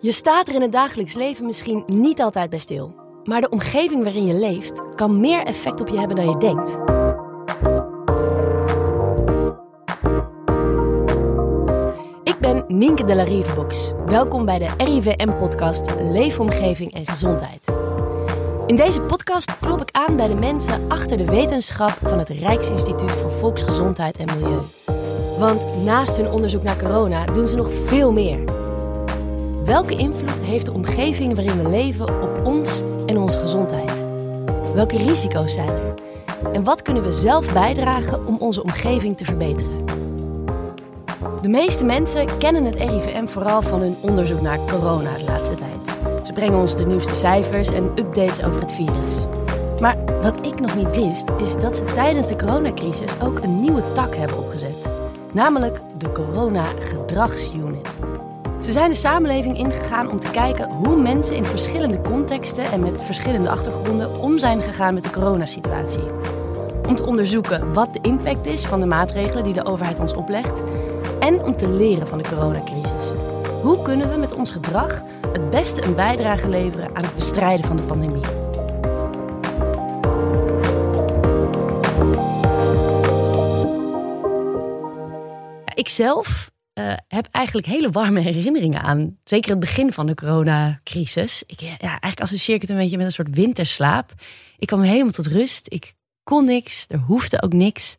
Je staat er in het dagelijks leven misschien niet altijd bij stil. Maar de omgeving waarin je leeft kan meer effect op je hebben dan je denkt. Ik ben Nienke de la Rivebox. Welkom bij de RIVM-podcast Leefomgeving en Gezondheid. In deze podcast klop ik aan bij de mensen achter de wetenschap van het Rijksinstituut voor Volksgezondheid en Milieu. Want naast hun onderzoek naar corona doen ze nog veel meer. Welke invloed heeft de omgeving waarin we leven op ons en onze gezondheid? Welke risico's zijn er? En wat kunnen we zelf bijdragen om onze omgeving te verbeteren? De meeste mensen kennen het RIVM vooral van hun onderzoek naar corona de laatste tijd. Ze brengen ons de nieuwste cijfers en updates over het virus. Maar wat ik nog niet wist, is dat ze tijdens de coronacrisis ook een nieuwe tak hebben opgezet. Namelijk de Corona Gedragsunit. Ze zijn de samenleving ingegaan om te kijken hoe mensen in verschillende contexten en met verschillende achtergronden om zijn gegaan met de coronasituatie. Om te onderzoeken wat de impact is van de maatregelen die de overheid ons oplegt en om te leren van de coronacrisis. Hoe kunnen we met ons gedrag het beste een bijdrage leveren aan het bestrijden van de pandemie? ik zelf uh, heb eigenlijk hele warme herinneringen aan. Zeker het begin van de coronacrisis. Ik, ja, eigenlijk associeer ik het een beetje met een soort winterslaap. Ik kwam helemaal tot rust. Ik kon niks. Er hoefde ook niks.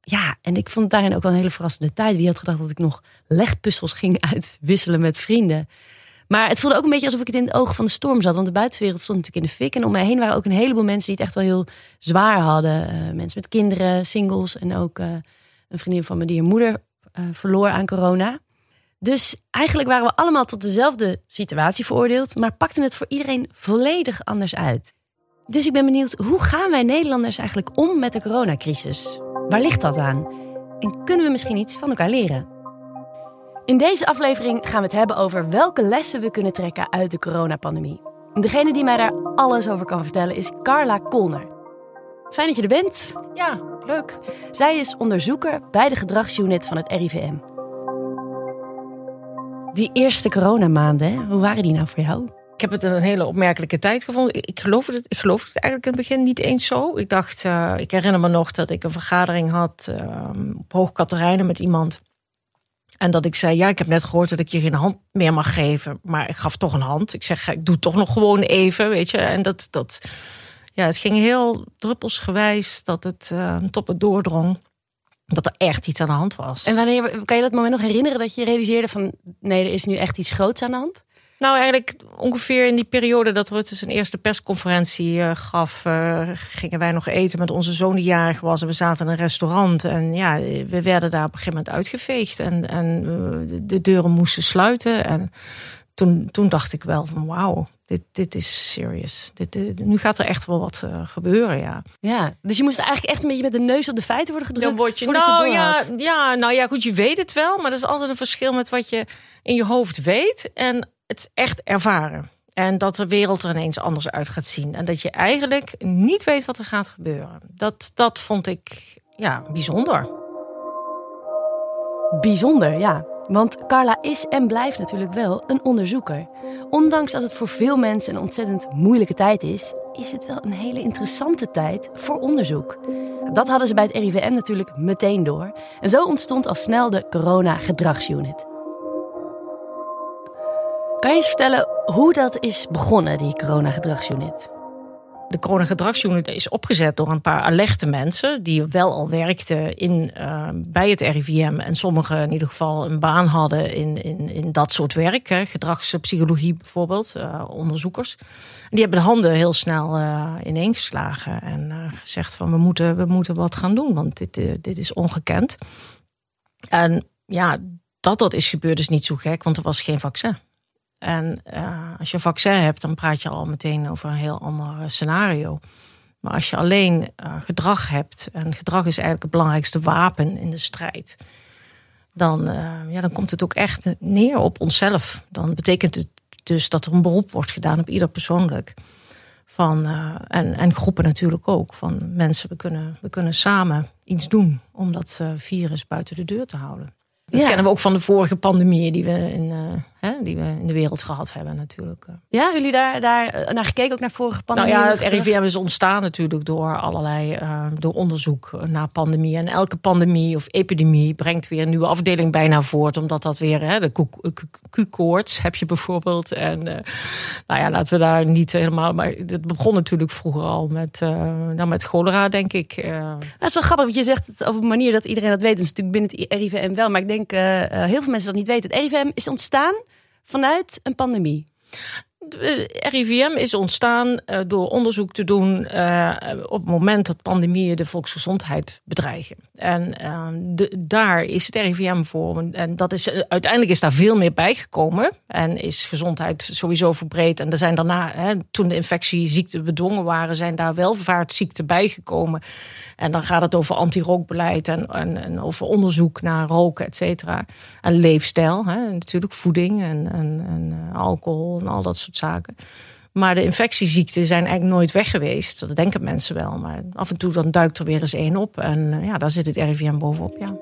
Ja, en ik vond het daarin ook wel een hele verrassende tijd. Wie had gedacht dat ik nog legpuzzels ging uitwisselen met vrienden? Maar het voelde ook een beetje alsof ik het in het oog van de storm zat. Want de buitenwereld stond natuurlijk in de fik. En om mij heen waren ook een heleboel mensen die het echt wel heel zwaar hadden. Uh, mensen met kinderen, singles en ook een vriendin van me die haar moeder verloor aan corona. Dus eigenlijk waren we allemaal tot dezelfde situatie veroordeeld, maar pakten het voor iedereen volledig anders uit. Dus ik ben benieuwd, hoe gaan wij Nederlanders eigenlijk om met de coronacrisis? Waar ligt dat aan? En kunnen we misschien iets van elkaar leren? In deze aflevering gaan we het hebben over welke lessen we kunnen trekken uit de coronapandemie. En degene die mij daar alles over kan vertellen is Carla Kolner. Fijn dat je er bent. Ja, Zij is onderzoeker bij de gedragsunit van het RIVM. Die eerste coronamaanden, hoe waren die nou voor jou? Ik heb het een hele opmerkelijke tijd gevonden. Ik geloofde het, ik geloofde het eigenlijk in het begin niet eens zo. Ik dacht, uh, ik herinner me nog dat ik een vergadering had uh, op Hoog Katerijnen met iemand. En dat ik zei, ja, ik heb net gehoord dat ik je geen hand meer mag geven. Maar ik gaf toch een hand. Ik zeg, ik doe toch nog gewoon even, weet je. En dat, dat, ja, het ging heel druppelsgewijs dat het uh, tot het doordrong dat er echt iets aan de hand was. En wanneer kan je dat moment nog herinneren dat je realiseerde van nee, er is nu echt iets groots aan de hand? Nou, eigenlijk ongeveer in die periode dat Rutte zijn eerste persconferentie uh, gaf, uh, gingen wij nog eten met onze zoon die jarig was. En we zaten in een restaurant en ja, we werden daar op een gegeven moment uitgeveegd en, en de deuren moesten sluiten. En toen, toen dacht ik wel van wauw, dit, dit is serious. Dit, dit, nu gaat er echt wel wat uh, gebeuren, ja. Ja, dus je moest eigenlijk echt een beetje met de neus op de feiten worden gedrukt. Dan word je, nou je ja, ja, nou ja, goed, je weet het wel, maar er is altijd een verschil met wat je in je hoofd weet en het echt ervaren. En dat de wereld er ineens anders uit gaat zien. En dat je eigenlijk niet weet wat er gaat gebeuren. Dat, dat vond ik ja, bijzonder. Bijzonder, ja. Want Carla is en blijft natuurlijk wel een onderzoeker. Ondanks dat het voor veel mensen een ontzettend moeilijke tijd is, is het wel een hele interessante tijd voor onderzoek. Dat hadden ze bij het RIVM natuurlijk meteen door. En zo ontstond al snel de Corona-gedragsunit. Kan je eens vertellen hoe dat is begonnen, die Corona-gedragsunit? De coronagedragsunit is opgezet door een paar alerte mensen die wel al werkten in, uh, bij het RIVM en sommigen in ieder geval een baan hadden in, in, in dat soort werk, hè, gedragspsychologie bijvoorbeeld, uh, onderzoekers. Die hebben de handen heel snel uh, ineengeslagen en gezegd van we moeten, we moeten wat gaan doen, want dit, dit is ongekend. En ja, dat dat is gebeurd is niet zo gek, want er was geen vaccin. En uh, als je een vaccin hebt, dan praat je al meteen over een heel ander scenario. Maar als je alleen uh, gedrag hebt, en gedrag is eigenlijk het belangrijkste wapen in de strijd, dan, uh, ja, dan komt het ook echt neer op onszelf. Dan betekent het dus dat er een beroep wordt gedaan op ieder persoonlijk. Van, en, en groepen natuurlijk ook. Van mensen, we kunnen, we kunnen samen iets doen om dat virus buiten de deur te houden. Dat ja. kennen we ook van de vorige pandemieën die we in hè, die we in de wereld gehad hebben natuurlijk. Ja, jullie daar, daar naar gekeken, ook naar vorige pandemie? Nou ja, het RIVM is ontstaan natuurlijk door allerlei, door onderzoek naar pandemie. En elke pandemie of epidemie brengt weer een nieuwe afdeling bijna voort, omdat dat weer, hè, de Q-koorts heb je bijvoorbeeld. En nou ja, laten we daar niet helemaal, maar het begon natuurlijk vroeger al met, nou, met cholera, denk ik. Dat is wel grappig, want je zegt het op een manier dat iedereen dat weet. Dat is natuurlijk binnen het RIVM wel, maar ik denk heel veel mensen dat niet weten. Het RIVM is ontstaan vanuit een pandemie. De RIVM is ontstaan uh, door onderzoek te doen uh, op het moment dat pandemieën de volksgezondheid bedreigen. En de, daar is het RIVM voor. En dat is, uiteindelijk is daar veel meer bijgekomen. En is gezondheid sowieso verbreed. En er zijn daarna, hè, toen de infectieziekten bedwongen waren, zijn daar welvaartsziekten bijgekomen. En dan gaat het over anti-rookbeleid en, en, en, over onderzoek naar roken, et cetera. En leefstijl, hè, natuurlijk voeding en, en, en alcohol en al dat soort Maar de infectieziekten zijn eigenlijk nooit weg geweest. Dat denken mensen wel. Maar af en toe dan duikt er weer eens één op. En eh, ja, daar zit het RIVM bovenop, ja.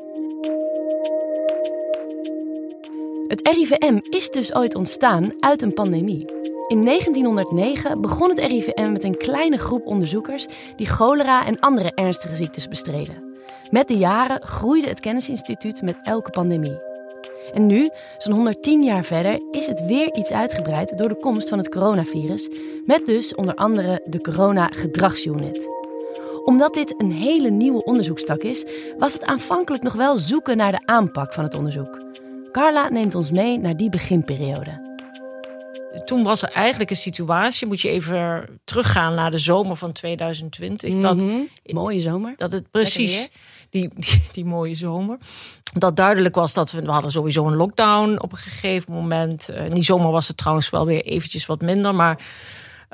Het RIVM is dus ooit ontstaan uit een pandemie. In 1909 begon het RIVM met een kleine groep onderzoekers die cholera en andere ernstige ziektes bestreden. Met de jaren groeide het kennisinstituut met elke pandemie. En nu, zo'n 110 jaar verder, is het weer iets uitgebreid door de komst van het coronavirus, met dus onder andere de Corona-gedragsunit. Omdat dit een hele nieuwe onderzoekstak is, was het aanvankelijk nog wel zoeken naar de aanpak van het onderzoek. Carla neemt ons mee naar die beginperiode toen was er eigenlijk een situatie, moet je even teruggaan naar de zomer van 2020. dat, mhm. Mooie zomer. Dat het precies, die, die, mooie zomer. Dat duidelijk was dat we, we hadden sowieso een lockdown op een gegeven moment. Uh, in die zomer was het trouwens wel weer eventjes wat minder, maar...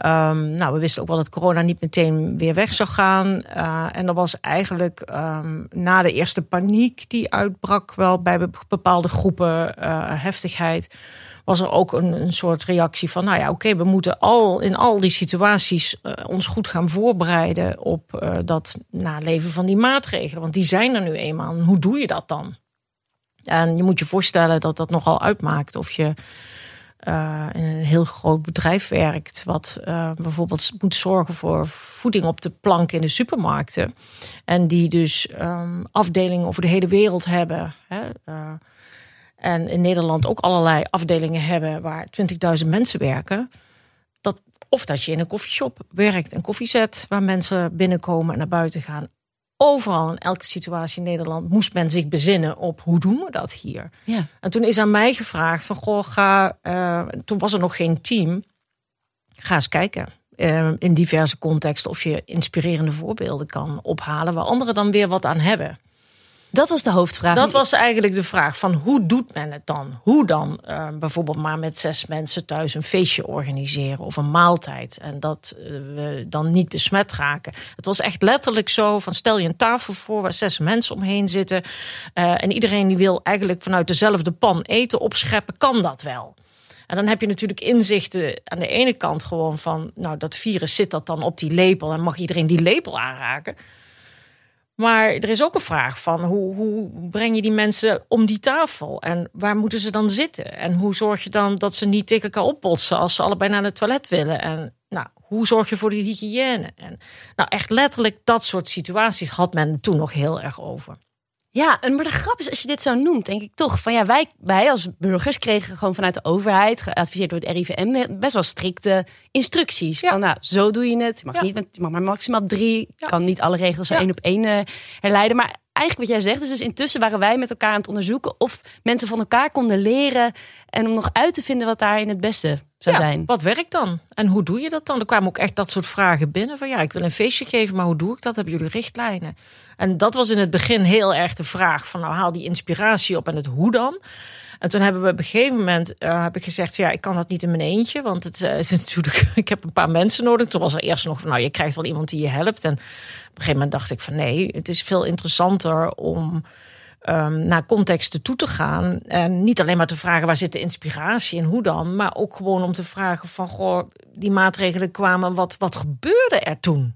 Um, nou, we wisten ook wel dat corona niet meteen weer weg zou gaan. Uh, en er was eigenlijk um, na de eerste paniek die uitbrak, wel bij bepaalde groepen uh, heftigheid was er ook een, een soort reactie van, nou ja, oké, we moeten al in al die situaties ons goed gaan voorbereiden op dat naleven van die maatregelen. Want die zijn er nu eenmaal. hoe doe je dat dan? En je moet je voorstellen dat dat nogal uitmaakt of je uh, in een heel groot bedrijf werkt, wat bijvoorbeeld moet zorgen voor voeding op de plank in de supermarkten. En die dus um, afdelingen over de hele wereld hebben. Hè, en in Nederland ook allerlei afdelingen hebben waar 20.000 mensen werken. Dat, of dat je in een koffieshop werkt, een koffiezet waar mensen binnenkomen en naar buiten gaan. Overal in elke situatie in Nederland moest men zich bezinnen op hoe doen we dat hier. Ja. En toen is aan mij gevraagd van goh, ga. Uh, toen was er nog geen team. Ga eens kijken. Uh, in diverse contexten of je inspirerende voorbeelden kan ophalen waar anderen dan weer wat aan hebben. Dat was de hoofdvraag. Dat was eigenlijk de vraag van hoe doet men het dan? Hoe dan uh, bijvoorbeeld maar met zes mensen thuis een feestje organiseren of een maaltijd en dat uh, we dan niet besmet raken. Het was echt letterlijk zo van stel je een tafel voor waar zes mensen omheen zitten uh, en iedereen die wil eigenlijk vanuit dezelfde pan eten opscheppen, kan dat wel. En dan heb je natuurlijk inzichten aan de ene kant gewoon van, nou dat virus zit dat dan op die lepel en mag iedereen die lepel aanraken. Maar er is ook een vraag van hoe, hoe breng je die mensen om die tafel? En waar moeten ze dan zitten? En hoe zorg je dan dat ze niet tegen elkaar opbotsen als ze allebei naar het toilet willen? En nou, hoe zorg je voor de hygiëne? En nou, echt letterlijk dat soort situaties had men toen nog heel erg over. Ja, maar de grap is, als je dit zo noemt, denk ik toch van ja, wij, wij als burgers kregen gewoon vanuit de overheid, geadviseerd door het RIVM, best wel strikte instructies. Van nou, zo doe je het. Je mag, niet met, je mag maar maximaal drie. Ja. kan niet alle regels één op één uh, herleiden. Maar eigenlijk wat jij zegt, is dus intussen waren wij met elkaar aan het onderzoeken of mensen van elkaar konden leren en om nog uit te vinden wat daarin het beste zou ja, zijn. Wat werkt dan? En hoe doe je dat dan? Er kwamen ook echt dat soort vragen binnen. Van ja, ik wil een feestje geven, maar hoe doe ik dat? Hebben jullie richtlijnen? En dat was in het begin heel erg de vraag van nou haal die inspiratie op en het hoe dan. En toen hebben we op een gegeven moment uh, heb ik gezegd: ja, ik kan dat niet in mijn eentje, want het uh, is natuurlijk, ik heb een paar mensen nodig. Toen was er eerst nog van, nou, je krijgt wel iemand die je helpt. En op een gegeven moment dacht ik van nee, het is veel interessanter om um, naar contexten toe te gaan. En niet alleen maar te vragen waar zit de inspiratie en hoe dan, maar ook gewoon om te vragen van goh, die maatregelen kwamen, wat, wat gebeurde er toen?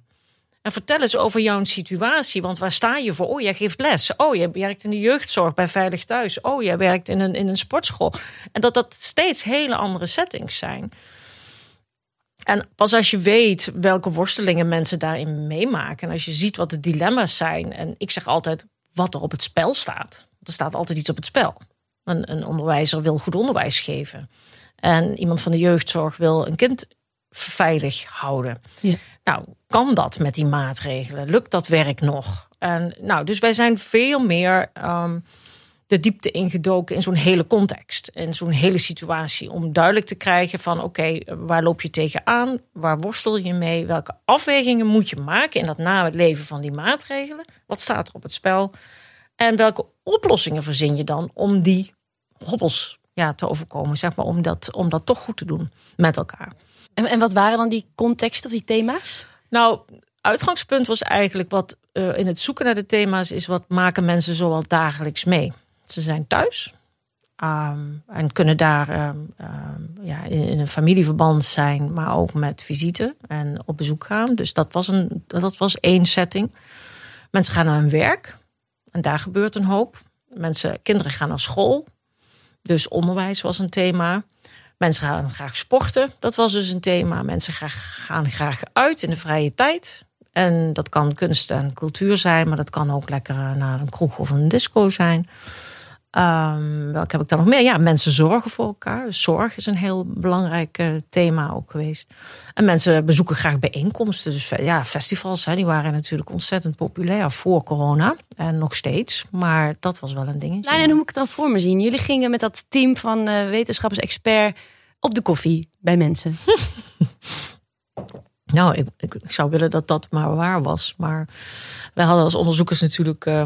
En vertel eens over jouw situatie. Want waar sta je voor? Oh, jij geeft les. Oh, je werkt in de jeugdzorg bij Veilig Thuis. Oh, jij werkt in een, in een sportschool. En dat dat steeds hele andere settings zijn. En pas als je weet welke worstelingen mensen daarin meemaken. En als je ziet wat de dilemma's zijn. En ik zeg altijd wat er op het spel staat. Er staat altijd iets op het spel. Een, een onderwijzer wil goed onderwijs geven. En iemand van de jeugdzorg wil een kind veilig houden. Ja. Nou, kan dat met die maatregelen? Lukt dat werk nog? En, nou, dus wij zijn veel meer um, de diepte ingedoken in zo'n hele context. In zo'n hele situatie. Om duidelijk te krijgen van oké, waar loop je tegenaan? Waar worstel je mee? Welke afwegingen moet je maken in dat na het leven van die maatregelen? Wat staat er op het spel? En welke oplossingen verzin je dan om die hobbels ja, te overkomen? Zeg maar, om dat, om dat toch goed te doen met elkaar. En, en wat waren dan die contexten of die thema's? Nou, uitgangspunt was eigenlijk wat uh, in het zoeken naar de thema's is wat maken mensen zoal dagelijks mee. Ze zijn thuis um, en kunnen daar um, um, ja, in, in, een familieverband zijn, maar ook met visite en op bezoek gaan. Dus dat was, een, dat was één setting. Mensen gaan naar hun werk en daar gebeurt een hoop. Mensen, kinderen gaan naar school, dus onderwijs was een thema. Mensen gaan graag sporten, dat was dus een thema. Mensen gaan graag uit in de vrije tijd. En dat kan kunst en cultuur zijn, maar dat kan ook lekker naar een kroeg of een disco zijn. Um, welke heb ik dan nog meer? Ja, mensen zorgen voor elkaar. Zorg is een heel belangrijk uh, thema ook geweest. En mensen bezoeken graag bijeenkomsten. Dus ja, festivals, hè, die waren natuurlijk ontzettend populair voor corona. En nog steeds. Maar dat was wel een dingetje. en hoe moet ik het dan voor me zien? Jullie gingen met dat team van uh, wetenschappers-expert op de koffie bij mensen. nou, ik, ik, zou willen dat dat maar waar was. Maar wij hadden als onderzoekers natuurlijk... Uh,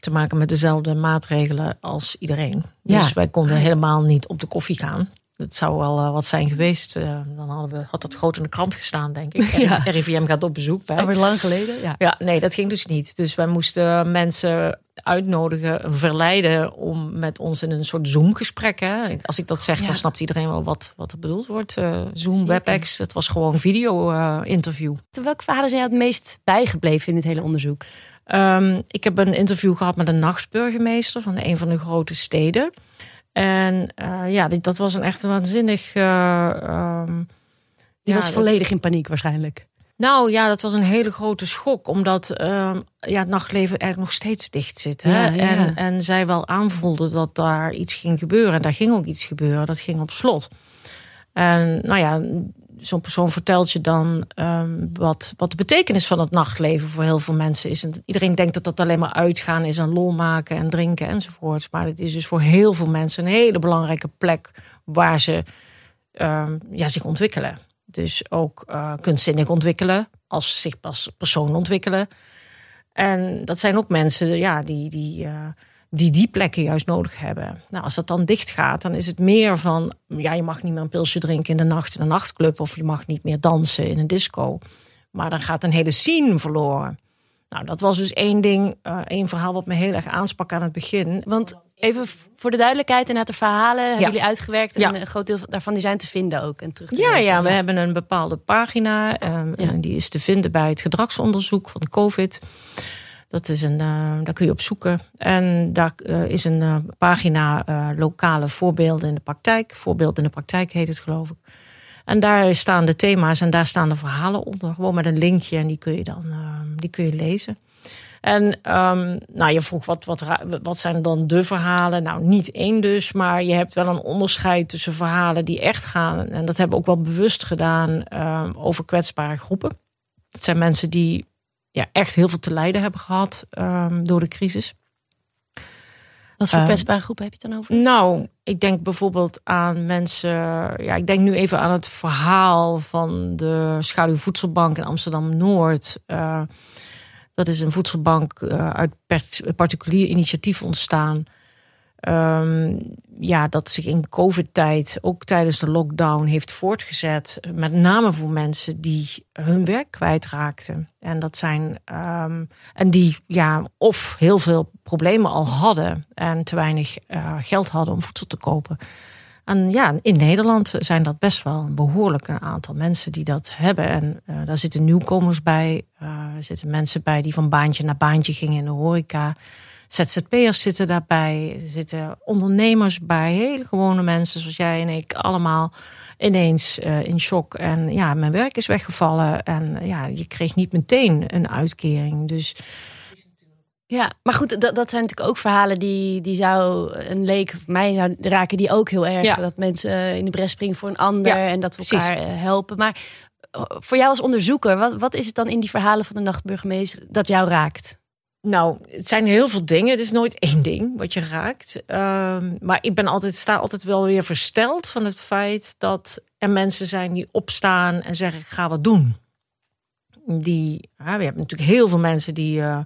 te maken met dezelfde maatregelen als iedereen. Ja. Dus wij konden helemaal niet op de koffie gaan. Dat zou wel uh, wat zijn geweest. Uh, dan hadden we, had dat groot in de krant gestaan, denk ik. Ja. RIVM gaat op bezoek. Bij. Alweer lang geleden? Ja. ja, nee, dat ging dus niet. Dus wij moesten mensen uitnodigen, verleiden om met ons in een soort Zoom-gesprek. Hè. Als ik dat zeg, ja. dan snapt iedereen wel wat, wat er bedoeld wordt. Uh, Zoom, WebEx, het was gewoon video-interview. Welke verhalen zijn jou het meest bijgebleven in dit hele onderzoek? Um, ik heb een interview gehad met een nachtburgemeester van een van de grote steden. En uh, ja, dat was een echt waanzinnig. Uh, um, die ja, was volledig dat... in paniek waarschijnlijk. Nou ja, dat was een hele grote schok, omdat uh, ja, het nachtleven eigenlijk nog steeds dicht zit. Hè? Ja, ja. En, en zij wel aanvoelde dat daar iets ging gebeuren. En daar ging ook iets gebeuren, dat ging op slot. En nou ja, zo'n persoon vertelt je dan um, wat, wat de betekenis van het nachtleven voor heel veel mensen is. En iedereen denkt dat dat alleen maar uitgaan is en lol maken en drinken enzovoort. Maar het is dus voor heel veel mensen een hele belangrijke plek waar ze um, ja, zich ontwikkelen. Dus ook uh, kunstzinnig ontwikkelen, als zich als persoon ontwikkelen. En dat zijn ook mensen ja, die, die uh, die die plekken juist nodig hebben. Nou, als dat dan dicht gaat, dan is het meer van, ja, je mag niet meer een pilsje drinken in de nacht in een nachtclub of je mag niet meer dansen in een disco. Maar dan gaat een hele scene verloren. Nou, dat was dus één ding, uh, één verhaal wat me heel erg aansprak aan het begin. Want even voor de duidelijkheid, en de verhalen hebben jullie uitgewerkt en ja. een groot deel daarvan die zijn te vinden ook en terug te Ja, ja, we hebben een bepaalde pagina um, en die is te vinden bij het gedragsonderzoek van COVID. Dat is een, uh, daar kun je op zoeken. En daar uh, is een uh, pagina lokale voorbeelden in de praktijk. Voorbeeld in de praktijk heet het, geloof ik. En daar staan de thema's en daar staan de verhalen onder. Gewoon met een linkje en die kun je dan die kun je lezen. En um, nou, je vroeg wat, wat, wat zijn dan de verhalen? Nou, niet één dus, maar je hebt wel een onderscheid tussen verhalen die echt gaan. En dat hebben we ook wel bewust gedaan um, over kwetsbare groepen. Dat zijn mensen die ja, echt heel veel te lijden hebben gehad um, door de crisis. Wat voor kwetsbare groepen heb je het dan over? Nou, ik denk bijvoorbeeld aan mensen. Ja, ik denk nu even aan het verhaal van de schaduwvoedselbank in Amsterdam Noord. Uh, dat is een voedselbank uh, uit particulier initiatief ontstaan. Um, ja, dat zich in COVID-tijd, ook tijdens de lockdown, heeft voortgezet. Met name voor mensen die hun werk kwijtraakten. En dat zijn. Um, en die ja, of heel veel problemen al hadden en te weinig uh, geld hadden om voedsel te kopen. En ja, in Nederland zijn dat best wel een behoorlijk een aantal mensen die dat hebben. En uh, daar zitten nieuwkomers bij. Uh, er zitten mensen bij die van baantje naar baantje gingen in de horeca. ZZP'ers zitten daarbij. Er zitten ondernemers bij. Hele gewone mensen zoals jij en ik. Allemaal ineens uh, in shock. En ja, mijn werk is weggevallen. En ja, je kreeg niet meteen een uitkering. Dus ja, maar goed, dat, dat zijn natuurlijk ook verhalen die, die zou een leek mij zou raken, die ook heel erg. Dat mensen in de bres springen voor een ander en dat we elkaar precies. Eh, helpen. Maar eh, voor jou als onderzoeker, wat, wat is het dan in die verhalen van de nachtburgemeester dat jou raakt? Nou, het zijn heel veel dingen. Het is nooit één ding wat je raakt. Um, maar ik ben altijd, sta altijd wel weer versteld van het feit dat er mensen zijn die opstaan en zeggen: ik ga wat doen. Die, ja, we hebben natuurlijk heel veel mensen die. Uh,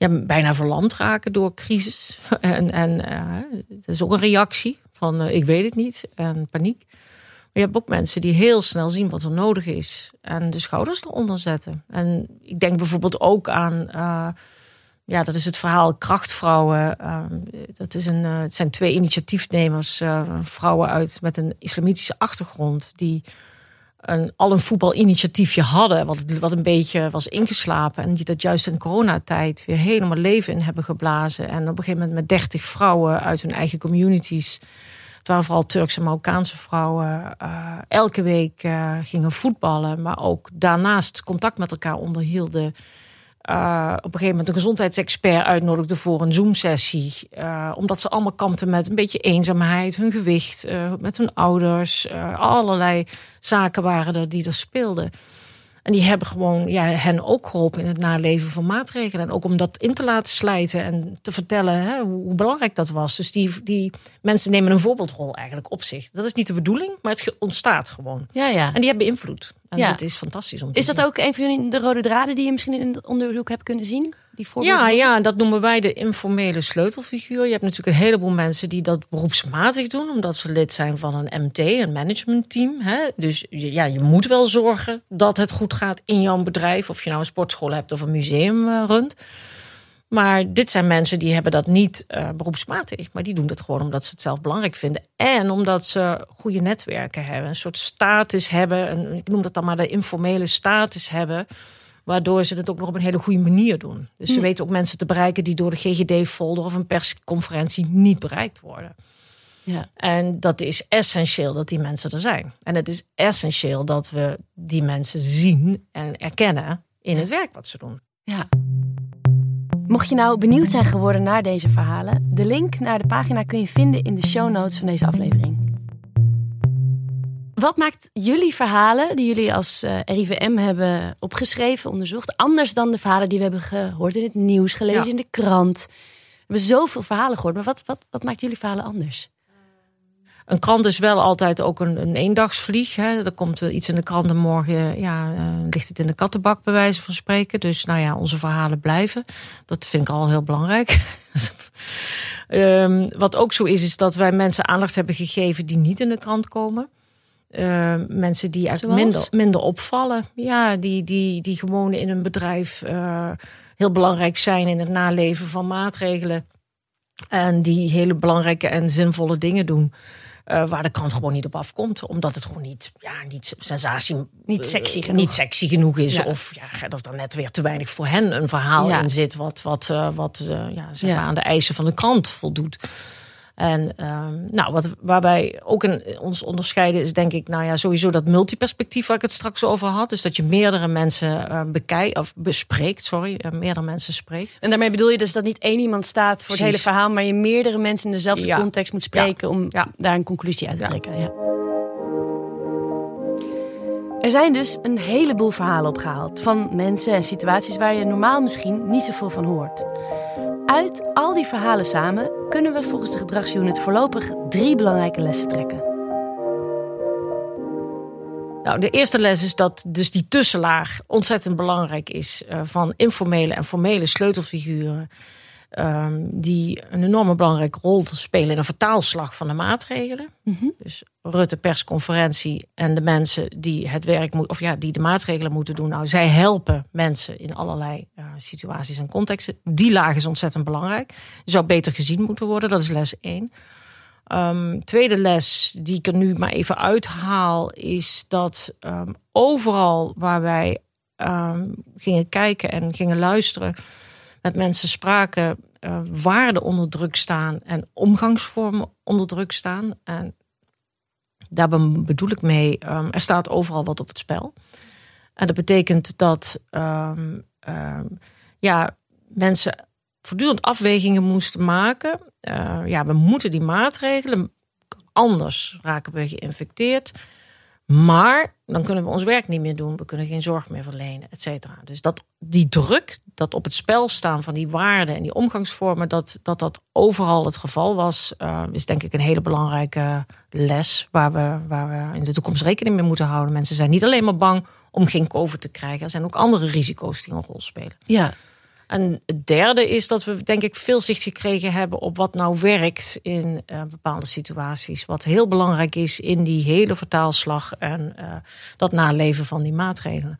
ja, bijna verlamd raken door crisis. En, en uh, dat is ook een reactie van uh, ik weet het niet en paniek. Maar je hebt ook mensen die heel snel zien wat er nodig is en de schouders eronder zetten. En ik denk bijvoorbeeld ook aan, ja, dat is het verhaal Krachtvrouwen. dat is een, het zijn twee initiatiefnemers, vrouwen uit met een islamitische achtergrond, die een, al een voetbalinitiatiefje hadden, wat, wat een beetje was ingeslapen. En die dat juist in coronatijd weer helemaal leven in hebben geblazen. En op een gegeven moment met dertig vrouwen uit hun eigen communities. Het waren vooral Turkse en Marokkaanse vrouwen. Uh, elke week gingen voetballen, maar ook daarnaast contact met elkaar onderhielden. Uh, op een gegeven moment een gezondheidsexpert uitnodigde voor een Zoom-sessie. Uh, omdat ze allemaal kampten met een beetje eenzaamheid, hun gewicht, uh, met hun ouders. allerlei zaken waren er die er speelden. En die hebben gewoon ja, hen ook geholpen in het naleven van maatregelen. En ook om dat in te laten slijten en te vertellen hè, hoe belangrijk dat was. Dus die, die mensen nemen een voorbeeldrol eigenlijk op zich. Dat is niet de bedoeling, maar het ontstaat gewoon. Ja, ja. En die hebben invloed. En ja. dat is fantastisch om te Is dat ook een van de rode draden die je misschien in het onderzoek hebt kunnen zien? Die ja, ja, dat noemen wij de informele sleutelfiguur. Je hebt natuurlijk een heleboel mensen die dat beroepsmatig doen, omdat ze lid zijn van een MT, een managementteam. Hè? Dus ja, je moet wel zorgen dat het goed gaat in jouw bedrijf, of je nou een sportschool hebt of een museum uh, runt. Maar dit zijn mensen die hebben dat niet uh, beroepsmatig. Maar die doen dat gewoon omdat ze het zelf belangrijk vinden. En omdat ze goede netwerken hebben. Een soort status hebben. Een, ik noem dat dan maar de informele status hebben. Waardoor ze het ook nog op een hele goede manier doen. Dus ze hm. weten ook mensen te bereiken die door de GGD-folder of een persconferentie niet bereikt worden. Ja. En dat is essentieel dat die mensen er zijn. En het is essentieel dat we die mensen zien en erkennen in het werk wat ze doen. Ja. Mocht je nou benieuwd zijn geworden naar deze verhalen, de link naar de pagina kun je vinden in de show notes van deze aflevering. Wat maakt jullie verhalen, die jullie als eh, RIVM hebben opgeschreven, onderzocht, anders dan de verhalen die we hebben gehoord in het nieuws, gelezen in de krant? We hebben zoveel verhalen gehoord, maar wat, wat, wat maakt jullie verhalen anders? Een krant is wel altijd ook een, een eendagsvlieg. Hè. Er komt iets in de krant en morgen ja, uh, ligt het in de kattenbak, bij wijze van spreken. Dus nou ja, onze verhalen blijven. Dat vind ik al heel belangrijk. um, wat ook zo is, is dat wij mensen aandacht hebben gegeven die niet in de krant komen. Uh, mensen die eigenlijk minder, minder opvallen. Ja, die, die, die gewoon in een bedrijf uh, heel belangrijk zijn in het naleven van maatregelen. En die hele belangrijke en zinvolle dingen doen. Uh, waar de krant gewoon niet op afkomt. Omdat het gewoon niet, ja, niet sensatie. Niet sexy uh, genoeg. Niet sexy genoeg is. Ja. Of ja, dat er net weer te weinig voor hen een verhaal ja. in zit. Wat, wat, uh, wat ja, zeg maar aan de eisen van de krant voldoet. En um, nou, wat, waarbij ook in ons onderscheiden is, denk ik, nou ja, sowieso dat multiperspectief waar ik het straks over had. Dus dat je meerdere mensen uh, bekijkt of bespreekt, sorry, uh, meerdere mensen spreekt. En daarmee bedoel je dus dat niet één iemand staat voor Precies. het hele verhaal, maar je meerdere mensen in dezelfde ja. context moet spreken ja. om ja. daar een conclusie uit te trekken. Ja. Er zijn dus een heleboel verhalen opgehaald van mensen en situaties waar je normaal misschien niet zoveel van hoort. Uit al die verhalen samen kunnen we volgens de gedragsunit voorlopig drie belangrijke lessen trekken. Nou, de eerste les is dat dus die tussenlaag ontzettend belangrijk is uh, van informele en formele sleutelfiguren. Um, die een enorme belangrijke rol spelen in een vertaalslag van de maatregelen. Mm -hmm. Dus Rutte persconferentie en de mensen die het werk moeten, of ja, die de maatregelen moeten doen. Nou, zij helpen mensen in allerlei uh, situaties en contexten. Die laag is ontzettend belangrijk. Zou beter gezien moeten worden. Dat is les 1. Um, tweede les die ik er nu maar even uithaal, is dat um, overal waar wij um, gingen kijken en gingen luisteren, met mensen spraken, uh, waarden onder druk staan en omgangsvormen onder druk staan. En daar bedoel ik mee, er staat overal wat op het spel. En dat betekent dat ja, mensen voortdurend afwegingen moesten maken. Uh, ja, we moeten die maatregelen, anders raken we geïnfecteerd. Maar dan kunnen we ons werk niet meer doen. We kunnen geen zorg meer verlenen, et cetera. Dus dat, die druk, dat op het spel staan van die waarden en die omgangsvormen, dat dat, dat overal het geval was, uh, is denk ik een hele belangrijke les waar we, waar we in de toekomst rekening mee moeten houden. Mensen zijn niet alleen maar bang om geen COVID te krijgen. Er zijn ook andere risico's die een rol spelen. Ja, en het derde is dat we denk ik veel zicht gekregen hebben op wat nou werkt in uh, bepaalde situaties. Wat heel belangrijk is in die hele vertaalslag en uh, dat naleven van die maatregelen.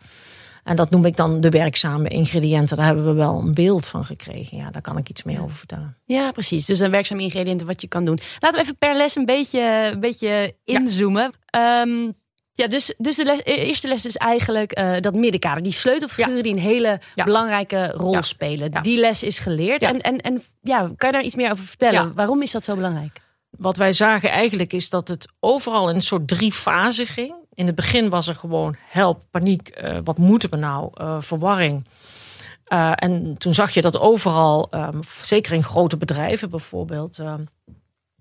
En dat noem ik dan de werkzame ingrediënten. Daar hebben we wel een beeld van gekregen. Ja, daar kan ik iets meer over vertellen. Ja, precies. Dus een werkzame ingrediënten wat je kan doen. Laten we even per les een beetje, een beetje inzoomen. Ja. Um, ja, dus, dus de les, e-, eerste les is eigenlijk uh, dat middenkader. Die sleutelfiguren die een hele belangrijke rol spelen. Die les is geleerd. En, en, en ja, kan je daar iets meer over vertellen? Waarom is dat zo belangrijk? Wat wij zagen eigenlijk is dat het overal in een soort drie fasen ging. In het begin was er gewoon help, paniek, uh, wat moeten we nou, uh, verwarring. en toen zag je dat overal, um, zeker in grote bedrijven bijvoorbeeld, ehm,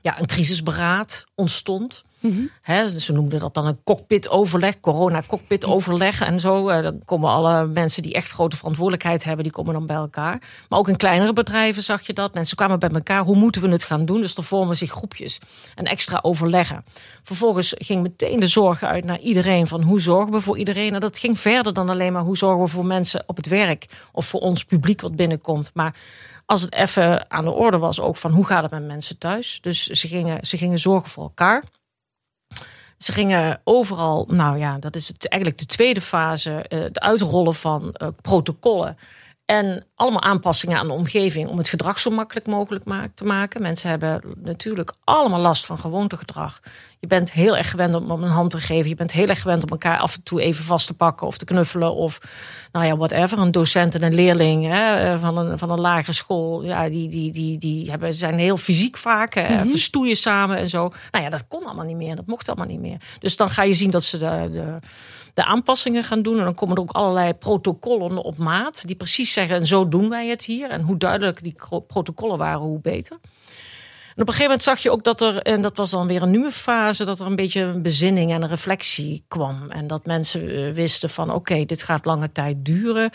ja, een crisisberaad ontstond. Mm ze noemden dat dan een cockpit-overleg, corona-cockpit-overleg en zo. Uh, dan komen alle mensen die echt grote verantwoordelijkheid hebben, die komen dan bij elkaar. Maar ook in kleinere bedrijven zag je dat. Mensen kwamen bij elkaar, hoe moeten we het gaan doen? Dus er vormen zich groepjes en extra overleggen. Vervolgens ging meteen de zorg uit naar iedereen van hoe zorgen we voor iedereen. En dat ging verder dan alleen maar hoe zorgen we voor mensen op het werk of voor ons publiek wat binnenkomt. Maar als het even aan de orde was, ook van hoe gaat het met mensen thuis. Dus ze gingen, ze gingen zorgen voor elkaar. Ze gingen overal, nou ja, dat is het, eigenlijk de tweede fase, het uitrollen van uh, protocollen. En allemaal aanpassingen aan de omgeving om het gedrag zo makkelijk mogelijk te maken. Mensen hebben natuurlijk allemaal last van gewoontegedrag. Je bent heel erg gewend om een hand te geven. Je bent heel erg gewend om elkaar af en toe even vast te pakken of te knuffelen. Of nou ja, whatever. Een docent en een leerling hè, van, een, van een lagere school. Ja, die, die, die, die hebben, zijn heel fysiek vaak. Mm -hmm. Verstoeien samen en zo. Nou ja, dat kon allemaal niet meer. Dat mocht allemaal niet meer. Dus dan ga je zien dat ze de, de de aanpassingen gaan doen. En dan komen er ook allerlei protocollen op maat. Die precies zeggen, en zo doen wij het hier. En hoe duidelijk die protocollen waren, hoe beter. Op een gegeven moment zag je ook dat er, en dat was dan weer een nieuwe fase, dat er een beetje een bezinning en een reflectie kwam. En dat mensen eh, wisten van oké, dit gaat lange tijd duren.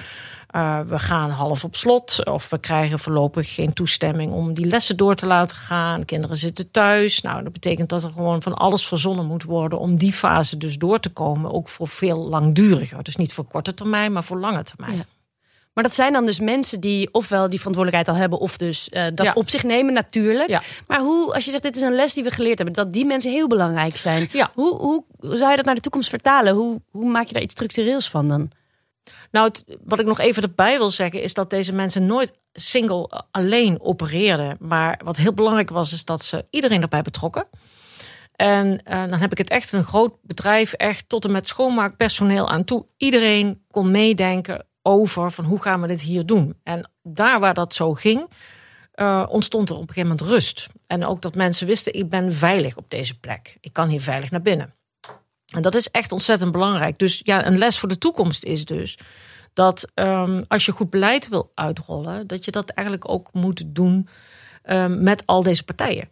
Uh, we gaan half op slot. Of we krijgen voorlopig geen toestemming om die lessen door te laten gaan. Kinderen zitten thuis. Nou, dat betekent dat er gewoon van alles verzonnen moet worden om die fase dus door te komen. Ook voor veel langduriger. Dus niet voor korte termijn, maar voor lange termijn. Ja. Maar dat zijn dan dus mensen die ofwel die verantwoordelijkheid al hebben, of dus uh, dat ja. op zich nemen, natuurlijk. Ja. Maar hoe, als je zegt, dit is een les die we geleerd hebben, dat die mensen heel belangrijk zijn. Ja. Hoe, hoe, hoe zou je dat naar de toekomst vertalen? Hoe, hoe maak je daar iets structureels van dan? Nou, het, wat ik nog even erbij wil zeggen, is dat deze mensen nooit single alleen opereerden. Maar wat heel belangrijk was, is dat ze iedereen erbij betrokken. En uh, dan heb ik het echt een groot bedrijf, echt tot en met schoonmaakpersoneel aan toe. Iedereen kon meedenken over van hoe gaan we dit hier doen. En daar waar dat zo ging, uh, ontstond er op een gegeven moment rust. En ook dat mensen wisten, ik ben veilig op deze plek. Ik kan hier veilig naar binnen. En dat is echt ontzettend belangrijk. Dus ja, een les voor de toekomst is dus dat um, als je goed beleid wil uitrollen, dat je dat eigenlijk ook moet doen um, met al deze partijen.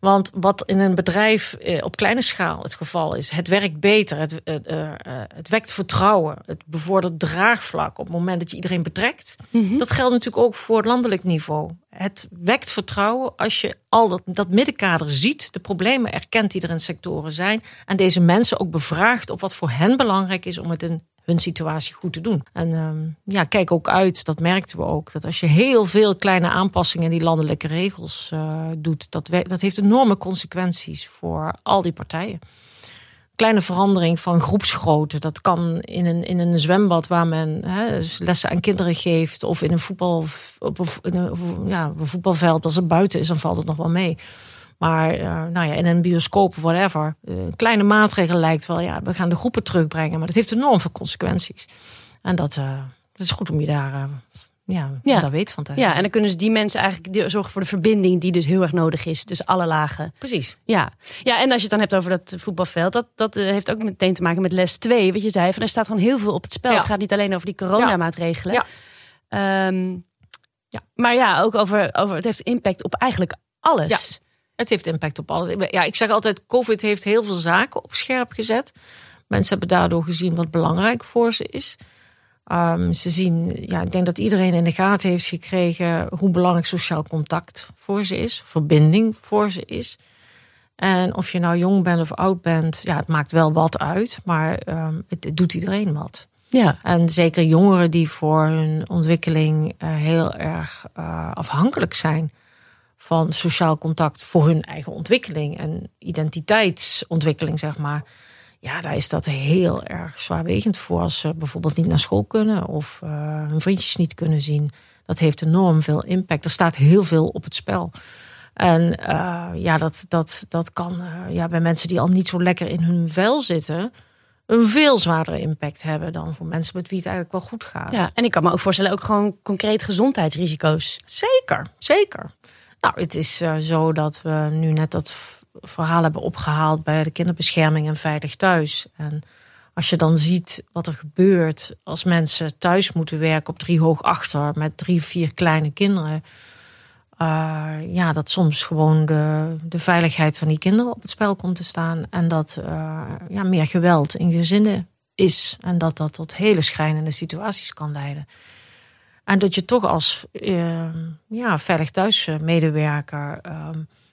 Want wat in een bedrijf eh, op kleine schaal het geval is, het werkt beter, het, uh, uh, het wekt vertrouwen, het bevordert draagvlak op het moment dat je iedereen betrekt. Mm -hmm. Dat geldt natuurlijk ook voor landelijk niveau. Het wekt vertrouwen als je al dat, dat middenkader ziet, de problemen erkent die er in sectoren zijn en deze mensen ook bevraagt op wat voor hen belangrijk is om het in hun situatie goed te doen. En um, ja, kijk ook uit, dat merkten we ook, dat als je heel veel kleine aanpassingen in die landelijke regels uh, doet, dat, dat heeft enorme consequenties voor al die partijen. Kleine verandering van groepsgrootte, dat kan in een, in een zwembad waar men hè, lessen aan kinderen geeft, of in een, voetbal, op een, een, ja, een voetbalveld, als het buiten is, dan valt het nog wel mee. Maar uh, nou ja, in een bioscoop of whatever, uh, kleine maatregelen lijkt wel, ja, we gaan de groepen terugbrengen. Maar dat heeft enorm veel consequenties. En dat, uh, dat is goed om je daar ja, ja. daar weet van te Ja, en dan kunnen ze die mensen eigenlijk zorgen voor de verbinding die dus heel erg nodig is tussen alle lagen. Precies. Ja, ja en als je het dan hebt over dat voetbalveld, dat, dat heeft ook meteen te maken met les 2. Wat je zei, van er staat gewoon heel veel op het spel. Het gaat niet alleen over die coronamaatregelen. Ja. Ehm, ja. Maar ja, ook over, over het heeft impact op eigenlijk alles. Het heeft impact op alles. Ja, ik zeg altijd, COVID heeft heel veel zaken op scherp gezet. Mensen hebben daardoor gezien wat belangrijk voor ze is. Um, ze zien, ja, ik denk dat iedereen in de gaten heeft gekregen hoe belangrijk sociaal contact voor ze is, verbinding voor ze is. En of je nou jong bent of oud bent, ja, het maakt wel wat uit, maar um, het, het, doet iedereen wat. Ja. En zeker jongeren die voor hun ontwikkeling uh, heel erg uh, afhankelijk zijn van sociaal contact voor hun eigen ontwikkeling en identiteitsontwikkeling, zeg maar ja, daar is dat heel erg zwaarwegend voor als ze bijvoorbeeld niet naar school kunnen of uh, hun vriendjes niet kunnen zien. Dat heeft enorm veel impact. Er staat heel veel op het spel. En uh, ja, dat, dat, dat kan uh, ja, bij mensen die al niet zo lekker in hun vel zitten, een veel zwaardere impact hebben dan voor mensen met wie het eigenlijk wel goed gaat. Ja, en ik kan me ook voorstellen, ook gewoon concreet gezondheidsrisico's. Zeker, zeker. Nou, het is zo dat we nu net dat verhaal hebben opgehaald bij de kinderbescherming en Veilig Thuis. En als je dan ziet wat er gebeurt als mensen thuis moeten werken op drie hoog achter met drie, vier kleine kinderen. Uh, ja, dat soms gewoon de, de veiligheid van die kinderen op het spel komt te staan. En dat uh, ja, meer geweld in gezinnen is. En dat dat tot hele schrijnende situaties kan leiden. En dat je toch als uh, ja, veilig thuis medewerker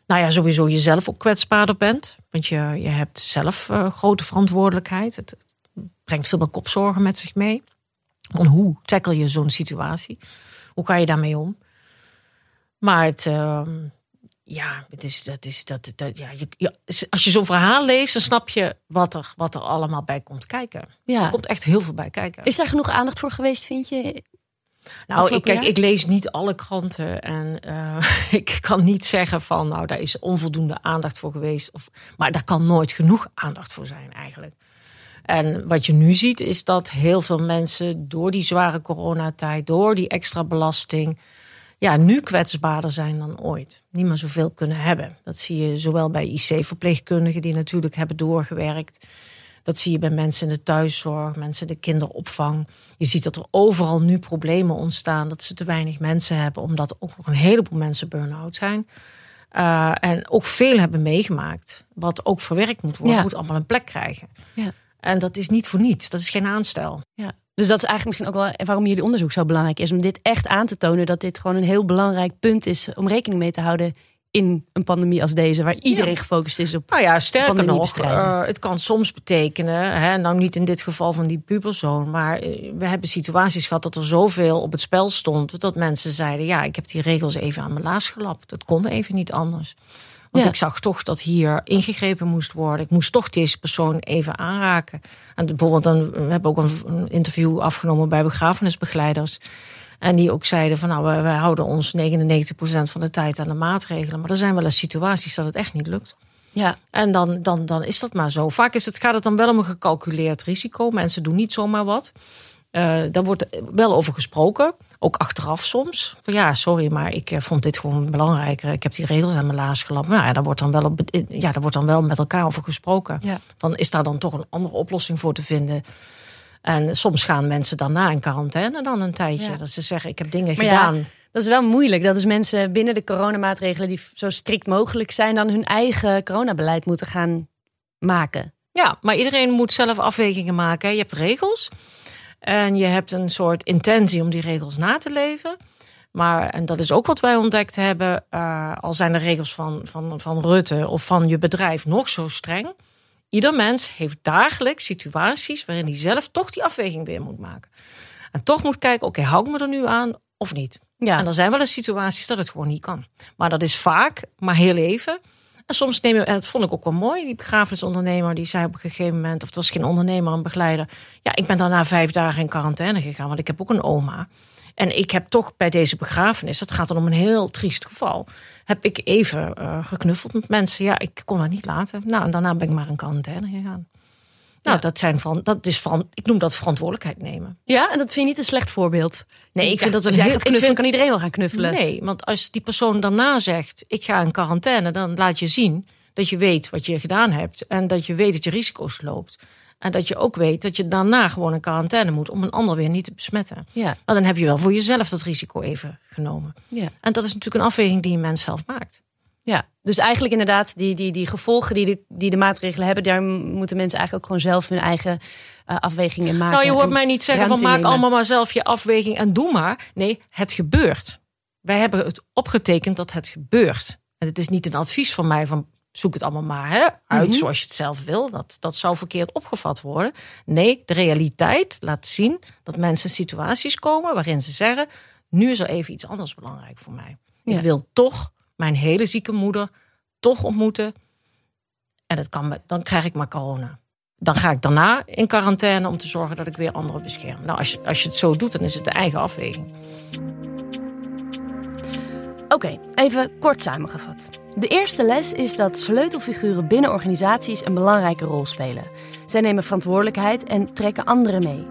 nou ja, sowieso jezelf ook kwetsbaarder bent. Want je, je hebt zelf uh, grote verantwoordelijkheid. Het brengt veel meer kopzorgen met zich mee. Hoe tackle je zo'n situatie? Hoe ga je daarmee om? Maar het, uh, ja, het is, dat is, dat, dat, ja, je, als je zo'n verhaal leest, dan snap je wat er, wat er allemaal bij komt kijken. Ja. Er komt echt heel veel bij kijken. Is daar genoeg aandacht voor geweest, vind je? Nou, ik, kijk, ik lees niet alle kranten en uh, ik kan niet zeggen van, nou, daar is onvoldoende aandacht voor geweest. Of, maar daar kan nooit genoeg aandacht voor zijn eigenlijk. En wat je nu ziet is dat heel veel mensen door die zware coronatijd, door die extra belasting, ja, nu kwetsbaarder zijn dan ooit. Niet meer zoveel kunnen hebben. Dat zie je zowel bij IC-verpleegkundigen die natuurlijk hebben doorgewerkt. Dat zie je bij mensen in de thuiszorg, mensen in de kinderopvang. Je ziet dat er overal nu problemen ontstaan, dat ze te weinig mensen hebben, omdat ook nog een heleboel mensen burn-out zijn. Uh, en ook veel hebben meegemaakt, wat ook verwerkt moet worden, moet allemaal een plek krijgen. Ja. En dat is niet voor niets, dat is geen aanstel. Ja. Dus dat is eigenlijk misschien ook wel waarom jullie onderzoek zo belangrijk is. Om dit echt aan te tonen dat dit gewoon een heel belangrijk punt is om rekening mee te houden in een pandemie als deze, waar iedereen gefocust is op. Nou ja, sterker nog, uh, het kan soms betekenen, hè, nou niet in dit geval van die puberzoon, maar eh, we hebben situaties gehad dat er zoveel op het spel stond, dat mensen zeiden: ja, ik heb die regels even aan mijn laars gelapt. Dat kon even niet anders. Want ik zag toch dat hier ingegrepen moest worden. Ik moest toch deze persoon even aanraken. En bijvoorbeeld, dan, we hebben ook een interview afgenomen bij begrafenisbegeleiders. En die ook zeiden van nou, wij, houden ons 99% van de tijd aan de maatregelen. Maar er zijn wel eens situaties dat het echt niet lukt. Ja. En dan, dan, dan is dat maar zo. Vaak is het, gaat het dan wel om een gecalculeerd risico. Mensen doen niet zomaar wat. Uh, daar wordt wel over gesproken. Ook achteraf soms. Van, ja, sorry, maar ik eh, vond dit gewoon belangrijker. Ik heb die regels aan mijn laars gelapt. Nou ja, daar wordt dan wel, op, ja, daar wordt dan wel met elkaar over gesproken. Ja. Van, is daar dan toch een andere oplossing voor te vinden? En soms gaan mensen daarna in quarantaine dan een tijdje. Dat ze zeggen, ik heb dingen gedaan. dat is wel moeilijk. Dat is mensen binnen de coronamaatregelen die zo strikt mogelijk zijn, dan hun eigen coronabeleid moeten gaan maken. Ja, maar iedereen moet zelf afwegingen maken. Je hebt regels. En je hebt een soort intentie om die regels na te leven. Maar, en dat is ook wat wij ontdekt hebben, uh, al zijn de regels van, van, van Rutte of van je bedrijf nog zo streng Ieder mens heeft dagelijks situaties waarin hij zelf toch die afweging weer moet maken. En toch moet kijken, oké, hou ik me er nu aan of niet? Ja. En er zijn wel eens situaties dat het gewoon niet kan. Maar dat is vaak, maar heel even. En soms nemen en dat vond ik ook wel mooi, die begrafenisondernemer, die zei op een gegeven moment, of het was geen ondernemer, een begeleider. Ja, ik ben daarna vijf dagen in quarantaine gegaan, want ik heb ook een oma. En ik heb toch bij deze begrafenis, het gaat dan om een heel triest geval, heb ik even uh, geknuffeld met mensen. Ja, ik kon dat niet laten. Nou, en daarna ben ik maar in quarantaine gegaan. Nou, dat, zijn van, dat is van, ik noem dat verantwoordelijkheid nemen. Ja, en dat vind je niet een slecht voorbeeld. Nee, ik vind dat een heel. Ik vind, kan iedereen wel gaan knuffelen. Nee, want als die persoon daarna zegt: ik ga in quarantaine, dan laat je zien dat je weet wat je gedaan hebt en dat je weet dat je risico's loopt. En dat je ook weet dat je daarna gewoon in quarantaine moet om een ander weer niet te besmetten. Ja. Maar dan heb je wel voor jezelf dat risico even genomen. Ja. En dat is natuurlijk een afweging die een mens zelf maakt. Ja, dus eigenlijk inderdaad, die, die, die gevolgen die de, die de maatregelen hebben, daar moeten mensen eigenlijk ook gewoon zelf hun eigen uh, afwegingen maken. Nou, je hoort mij niet zeggen van maak allemaal maar zelf je afweging en doe maar. Nee, het gebeurt. Wij hebben het opgetekend dat het gebeurt. En het is niet een advies van mij van zoek het allemaal maar hè, uit mhm. zoals je het zelf wil. Dat, dat zou verkeerd opgevat worden. Nee, de realiteit laat zien dat mensen in situaties komen waarin ze zeggen: nu is er even iets anders belangrijk voor mij. Ik wil toch mijn hele zieke moeder toch ontmoeten. En dat kan, dan krijg ik maar corona. Dan ga ik daarna in quarantaine om te zorgen dat ik weer anderen bescherm. Nou, als je, als je het zo doet, dan is het de eigen afweging. Oké, even kort samengevat. De eerste les is dat sleutelfiguren binnen organisaties een belangrijke rol spelen. Zij nemen verantwoordelijkheid en trekken anderen mee.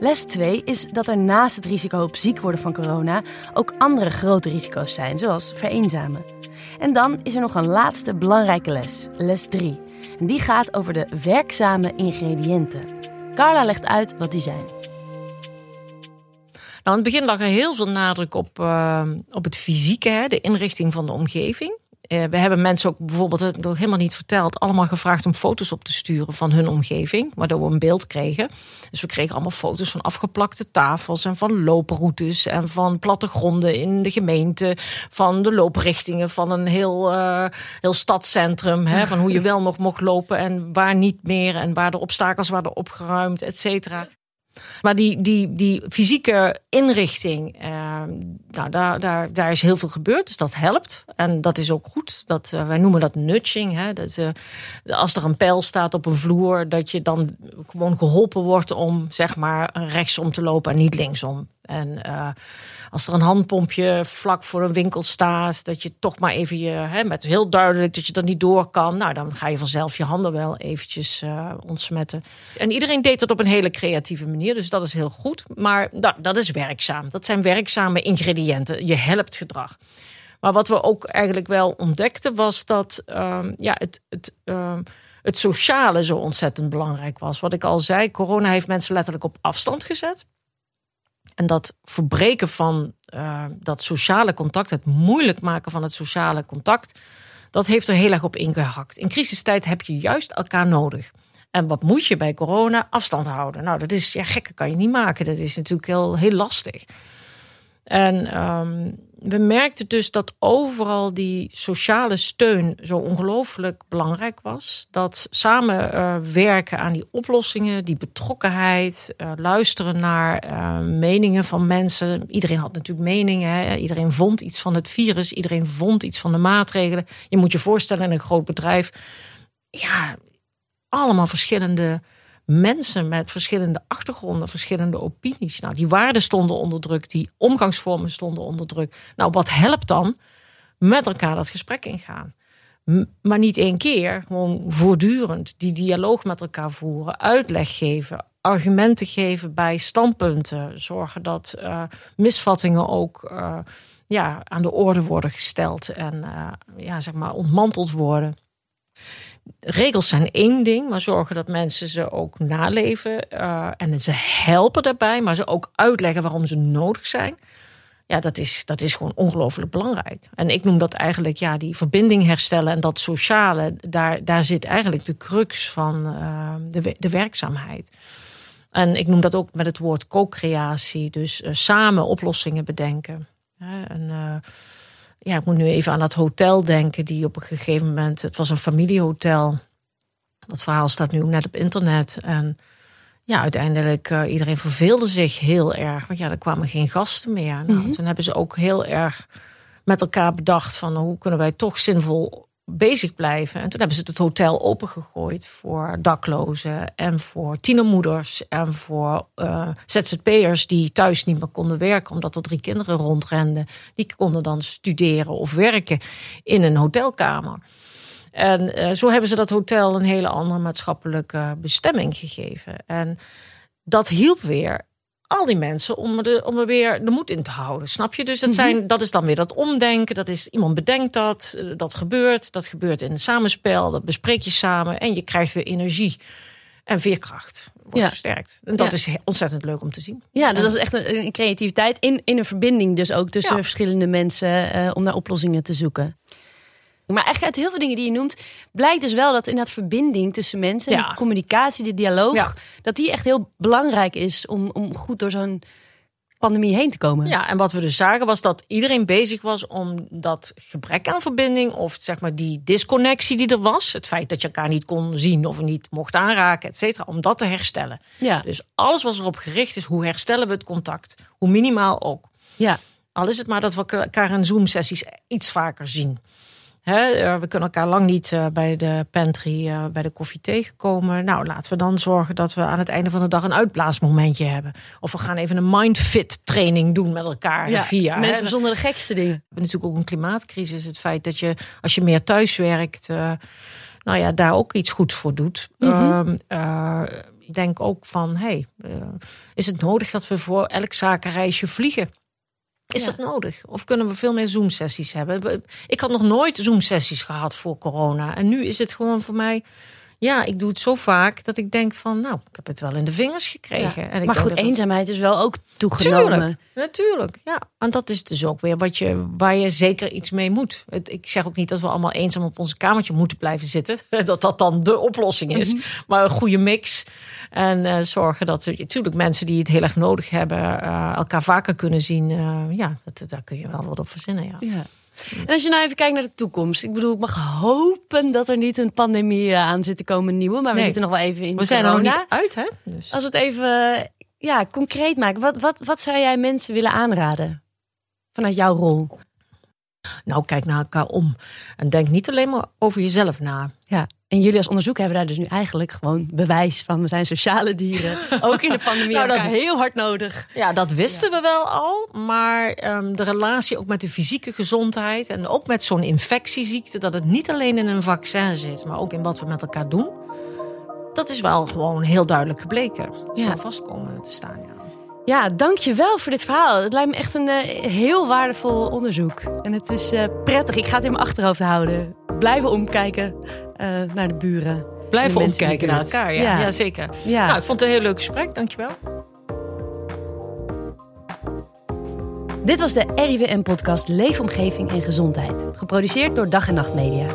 Les 2 is dat er naast het risico op ziek worden van corona ook andere grote risico's zijn, zoals vereenzamen. En dan is er nog een laatste belangrijke les, les 3. En die gaat over de werkzame ingrediënten. Carla legt uit wat die zijn. Nou, in het begin lag er heel veel nadruk op, uh, op het fysieke, hè, de inrichting van de omgeving. Uh, we hebben mensen ook bijvoorbeeld, nog helemaal niet verteld, allemaal gevraagd om foto's op te sturen van hun omgeving, waardoor we een beeld kregen. Dus we kregen allemaal foto's van afgeplakte tafels en van looproutes en van plattegronden in de gemeente, van de looprichtingen van een heel, heel stadscentrum, hè, van hoe je wel nog mocht lopen en waar niet meer en waar de obstakels waren opgeruimd, et cetera. Maar die, die, die fysieke inrichting, uh, nou, daar, daar, daar is heel veel gebeurd. Dus dat helpt. En dat is ook goed. Dat, uh, wij noemen dat nudging. Hè? Dat, uh, als er een pijl staat op een vloer, dat je dan gewoon geholpen wordt om zeg maar rechtsom te lopen en niet linksom. En uh, als er een handpompje vlak voor een winkel staat, dat je toch maar even je, hè, met heel duidelijk dat je dat niet door kan. Nou, dan ga je vanzelf je handen wel eventjes ontsmetten. En iedereen deed dat op een hele creatieve manier, dus dat is heel goed. Maar dat, dat is werkzaam. Dat zijn werkzame ingrediënten. Je helpt gedrag. Maar wat we ook eigenlijk wel ontdekten was dat uh, ja, het. het uh, het sociale zo ontzettend belangrijk was. Wat ik al zei, corona heeft mensen letterlijk op afstand gezet. En dat verbreken van uh, dat sociale contact, het moeilijk maken van het sociale contact, dat heeft er heel erg op ingehakt. In crisistijd heb je juist elkaar nodig. En wat moet je bij corona? Afstand houden. Nou, dat is ja, gekke kan je niet maken. Dat is natuurlijk heel, heel lastig. En um, we merkten dus dat overal die sociale steun zo ongelooflijk belangrijk was. Dat samen uh, werken aan die oplossingen, die betrokkenheid, uh, luisteren naar uh, meningen van mensen. Iedereen had natuurlijk meningen. Iedereen vond iets van het virus, iedereen vond iets van de maatregelen. Je moet je voorstellen in een groot bedrijf. Ja, allemaal verschillende mensen met verschillende achtergronden, verschillende opinies. Nou, die waarden stonden onder druk, die omgangsvormen stonden onder druk. Nou, wat helpt dan? Met elkaar dat gesprek ingaan. Maar niet één keer, gewoon voortdurend die dialoog met elkaar voeren, uitleg geven, argumenten geven bij standpunten, zorgen dat uh, misvattingen ook uh, ja, aan de orde worden gesteld en uh, ja, zeg maar ontmanteld worden regels zijn één ding, maar zorgen dat mensen ze ook naleven. Uh, en ze helpen daarbij, maar ze ook uitleggen waarom ze nodig zijn. Ja, dat is, dat is gewoon ongelooflijk belangrijk. En ik noem dat eigenlijk ja, die verbinding herstellen en dat sociale. Daar, daar zit eigenlijk de crux van uh, de, de werkzaamheid. En ik noem dat ook met het woord co-creatie. Dus uh, samen oplossingen bedenken. En, ja, ik moet nu even aan dat hotel denken, die op een gegeven moment, het was een familiehotel. Dat verhaal staat nu net op internet. En ja, uiteindelijk, uh, iedereen verveelde zich heel erg. Want ja, er kwamen geen gasten meer. Nou, mm -hmm. Toen hebben ze ook heel erg met elkaar bedacht van hoe kunnen wij toch zinvol bezig blijven. En toen hebben ze het hotel opengegooid voor daklozen en voor tienermoeders en voor uh, ZZP'ers die thuis niet meer konden werken omdat er drie kinderen rondrenden. Die konden dan studeren of werken in een hotelkamer. En uh, zo hebben ze dat hotel een hele andere maatschappelijke bestemming gegeven. En dat hielp weer al die mensen om, de, om er weer de moed in te houden. Snap je? Dus dat, zijn, mhm. dat is dan weer dat omdenken. Dat is iemand bedenkt dat, eh, dat gebeurt. Dat gebeurt in een samenspel. Dat bespreek je samen en je krijgt weer energie en veerkracht. Wordt versterkt. En dat is ontzettend leuk om te zien. Ja, dus dat is echt een, creativiteit in, in een verbinding, dus ook tussen verschillende mensen uh, om naar oplossingen te zoeken. Maar eigenlijk uit heel veel dingen die je noemt, blijkt dus wel dat inderdaad verbinding tussen mensen, ja. die communicatie, de dialoog, dat die echt heel belangrijk is om, om goed door zo'n pandemie heen te komen. Ja, en wat we dus zagen was dat iedereen bezig was om dat gebrek aan verbinding of zeg maar die disconnectie die er was, het feit dat je elkaar niet kon zien of niet mocht aanraken, et cetera, om dat te herstellen. Ja. Dus alles was erop gericht is hoe herstellen we het contact, hoe minimaal ook. Ja. Al is het maar dat we elkaar in Zoom-sessies iets vaker zien. Eh, we kunnen elkaar lang niet eh, bij de pantry, uh, bij de koffie tegenkomen. Nou, laten we dan zorgen dat we aan het einde van de dag een uitblaasmomentje hebben. Of we gaan even een mindfit training doen met elkaar ja, via. Mensen verzonnen de gekste dingen. We hebben natuurlijk ook een klimaatcrisis. Het feit dat je, als je meer thuis werkt, nou ja, daar ook iets goed voor doet. Mm ik denk ook van, hey, is het nodig dat we voor elk zakenreisje vliegen? Is dat nodig? Of kunnen we veel meer Zoom-sessies hebben? Ik had nog nooit Zoom-sessies gehad voor corona. En nu is het gewoon voor mij ja, ik doe het zo vaak dat ik denk van, nou, ik heb het wel in de vingers gekregen. En ik maar goed, eenzaamheid is wel ook toegenomen. Tuurlijk, natuurlijk, ja. En dat is dus ook weer wat je, waar je zeker iets mee moet. Ik zeg ook niet dat we allemaal eenzaam op ons kamertje moeten blijven zitten. Dat dat dan de oplossing is. Mhm. Maar een goede mix. En uh, zorgen dat, natuurlijk, mensen die het heel erg nodig hebben, uh, elkaar vaker kunnen zien. Uh, ja, dat, daar kun je wel wat op verzinnen, ja. ja. En als je nou even kijkt naar de toekomst. Ik bedoel, ik mag hopen dat er niet een pandemie eh, aan zit te komen, een nieuwe. Maar we zitten nog wel even in We zijn er nog niet uit, hè? Dus. Als we het even ja, concreet maken. Wat, wat, wat zou jij mensen willen aanraden? Vanuit jouw rol. Nou, kijk naar elkaar om. En denk niet alleen maar over jezelf na. Ja. En jullie als onderzoeker hebben daar dus nu eigenlijk gewoon bewijs van. We zijn sociale dieren. Ook in de pandemie nou, dat heel hard nodig. Ja, dat wisten we wel al. Maar um, de relatie ook met de fysieke gezondheid. En ook met zo'n infectieziekte. Dat het niet alleen in een vaccin zit. Maar ook in wat we met elkaar doen. Dat is wel gewoon heel duidelijk gebleken. Dat ja. vast komen te staan, ja. Ja, dankjewel voor dit verhaal. Het lijkt me echt een uh, heel waardevol onderzoek. En het is uh, prettig. Ik ga het in mijn achterhoofd houden. Blijven omkijken uh, naar de buren. Blijven omkijken naar elkaar, ja, ja. ja zeker. Ja. Nou, ik vond het een heel leuk gesprek. Dankjewel. Dit was de RIVM-podcast Leefomgeving en Gezondheid. Geproduceerd door Dag en Nacht Media.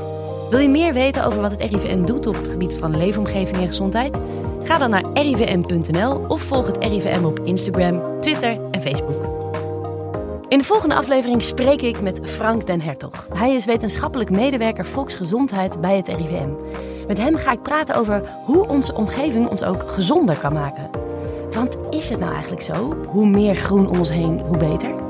Wil je meer weten over wat het RIVM doet op het gebied van leefomgeving en gezondheid? Ga dan naar rivm.nl of volg het RIVM op Instagram, Twitter en Facebook. In de volgende aflevering spreek ik met Frank den Hertog. Hij is wetenschappelijk medewerker volksgezondheid bij het RIVM. Met hem ga ik praten over hoe onze omgeving ons ook gezonder kan maken. Want is het nou eigenlijk zo? Hoe meer groen om ons heen, hoe beter?